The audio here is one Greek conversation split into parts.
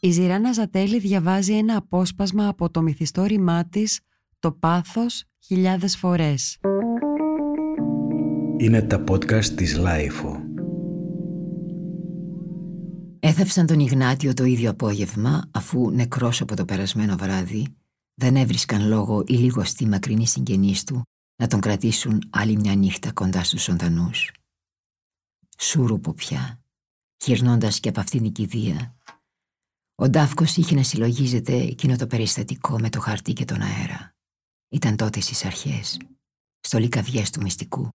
Η Ζυράννα Ζατέλη διαβάζει ένα απόσπασμα από το μυθιστόρημά της «Το πάθος χιλιάδες φορές». Είναι τα podcast της LiFO. Έθαψαν τον Ιγνάτιο το ίδιο απόγευμα αφού νεκρός από το περασμένο βράδυ δεν έβρισκαν λόγο οι λιγοστοί μακρινοί συγγενείς του να τον κρατήσουν άλλη μια νύχτα κοντά στους ζωντανούς. Σούρουπο πια, γυρνώντας και από αυτήν την κηδεία, ο Ντάφκος είχε να συλλογίζεται εκείνο το περιστατικό με το χαρτί και τον αέρα. Ήταν τότε στις αρχές, στο λικαδιές του μυστικού,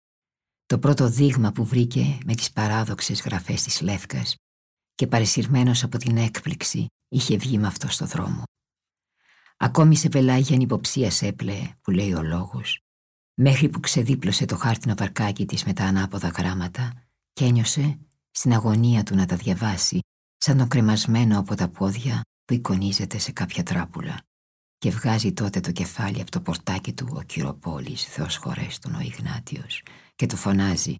το πρώτο δείγμα που βρήκε με τις παράδοξες γραφές της Λεύκας και παρεσυρμένος από την έκπληξη είχε βγει με αυτό στο δρόμο. Ακόμη σε πελάγια ανυποψία έπλεε, που λέει ο λόγος, μέχρι που ξεδίπλωσε το χάρτινο βαρκάκι της με τα ανάποδα γράμματα και ένιωσε στην αγωνία του να τα διαβάσει σαν τον κρεμασμένο από τα πόδια που εικονίζεται σε κάποια τράπουλα και βγάζει τότε το κεφάλι από το πορτάκι του ο Κυροπόλης, Θεός χωρέστον ο Ιγνάτιος και του φωνάζει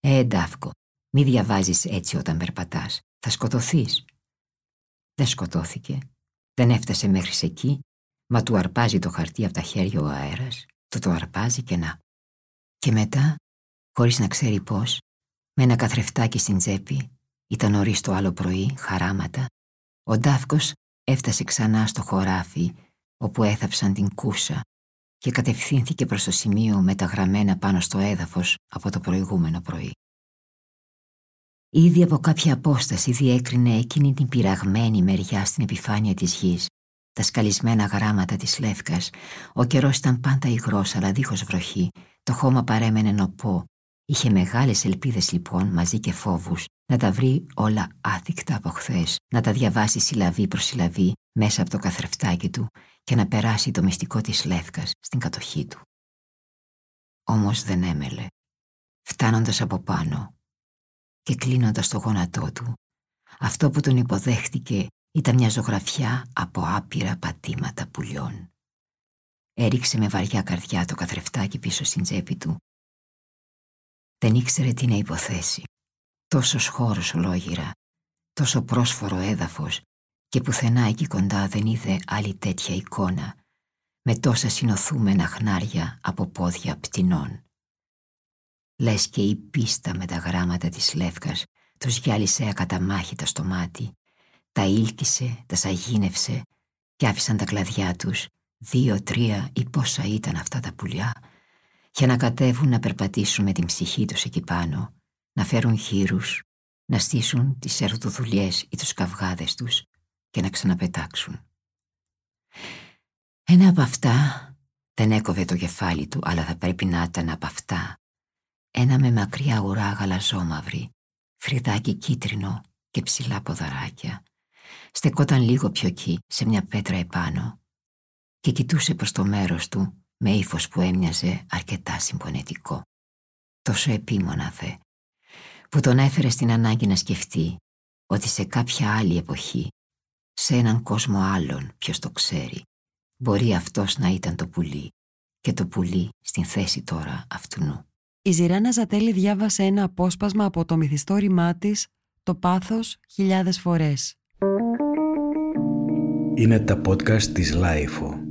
«Ε, Ντάφκο, μη διαβάζεις έτσι όταν περπατάς, θα σκοτωθείς». Δεν σκοτώθηκε, δεν έφτασε μέχρι εκεί, μα του αρπάζει το χαρτί από τα χέρια ο αέρας, του το αρπάζει και να. Και μετά, χωρίς να ξέρει πώς, με ένα καθρεφτάκι στην τσέπη, ήταν νωρίς το άλλο πρωί, χαράματα, ο Ντάφκος έφτασε ξανά στο χωράφι όπου έθαψαν την κούσα και κατευθύνθηκε προς το σημείο μεταγραμμένα πάνω στο έδαφος από το προηγούμενο πρωί. Ήδη από κάποια απόσταση διέκρινε εκείνη την πειραγμένη μεριά στην επιφάνεια της γης, τα σκαλισμένα γράμματα της Λεύκας. Ο καιρός ήταν πάντα υγρός αλλά δίχως βροχή, το χώμα παρέμενε νοπό. Είχε μεγάλες ελπίδες λοιπόν, μαζί και φόβους, να τα βρει όλα άθικτα από χθες, να τα διαβάσει συλλαβή προς συλλαβή μέσα από το καθρεφτάκι του και να περάσει το μυστικό της Λεύκας στην κατοχή του. Όμως δεν έμελε. Φτάνοντας από πάνω και κλείνοντας το γόνατό του, αυτό που τον υποδέχτηκε ήταν μια ζωγραφιά από άπειρα πατήματα πουλιών. Έριξε με βαριά καρδιά το καθρεφτάκι πίσω στην τσέπη του. Δεν ήξερε τι να υποθέσει. Τόσος χώρος ολόγυρα, τόσο πρόσφορο έδαφος και πουθενά εκεί κοντά δεν είδε άλλη τέτοια εικόνα με τόσα συνοθούμενα χνάρια από πόδια πτηνών. Λες και η πίστα με τα γράμματα της Λεύκας τους γυάλισε ακαταμάχητα στο μάτι, τα ήλκησε, τα σαγίνευσε και άφησαν τα κλαδιά τους, δύο, τρία ή πόσα ήταν αυτά τα πουλιά, για να κατέβουν να περπατήσουν με την ψυχή τους εκεί πάνω, να φέρουν χείρους, να στήσουν τις ερωτοδουλειές ή τους καυγάδες τους και να ξαναπετάξουν. Ένα από αυτά δεν έκοβε το κεφάλι του, αλλά θα πρέπει να ήταν από αυτά. Ένα με μακριά ουρά γαλαζόμαυρη, φρυδάκι κίτρινο και ψηλά ποδαράκια. Στεκόταν λίγο πιο εκεί, σε μια πέτρα επάνω και κοιτούσε προς το μέρος του με ύφος που έμοιαζε αρκετά συμπονετικό. Τόσο επίμονα δε, που τον έφερε στην ανάγκη να σκεφτεί ότι σε κάποια άλλη εποχή, σε έναν κόσμο άλλον, ποιος το ξέρει, μπορεί αυτός να ήταν το πουλί και το πουλί στην θέση τώρα αυτού Η Ζυράννα Ζατέλη διάβασε ένα απόσπασμα από το μυθιστόρημά της «Το πάθος χιλιάδες φορές». Είναι τα podcast της LiFO.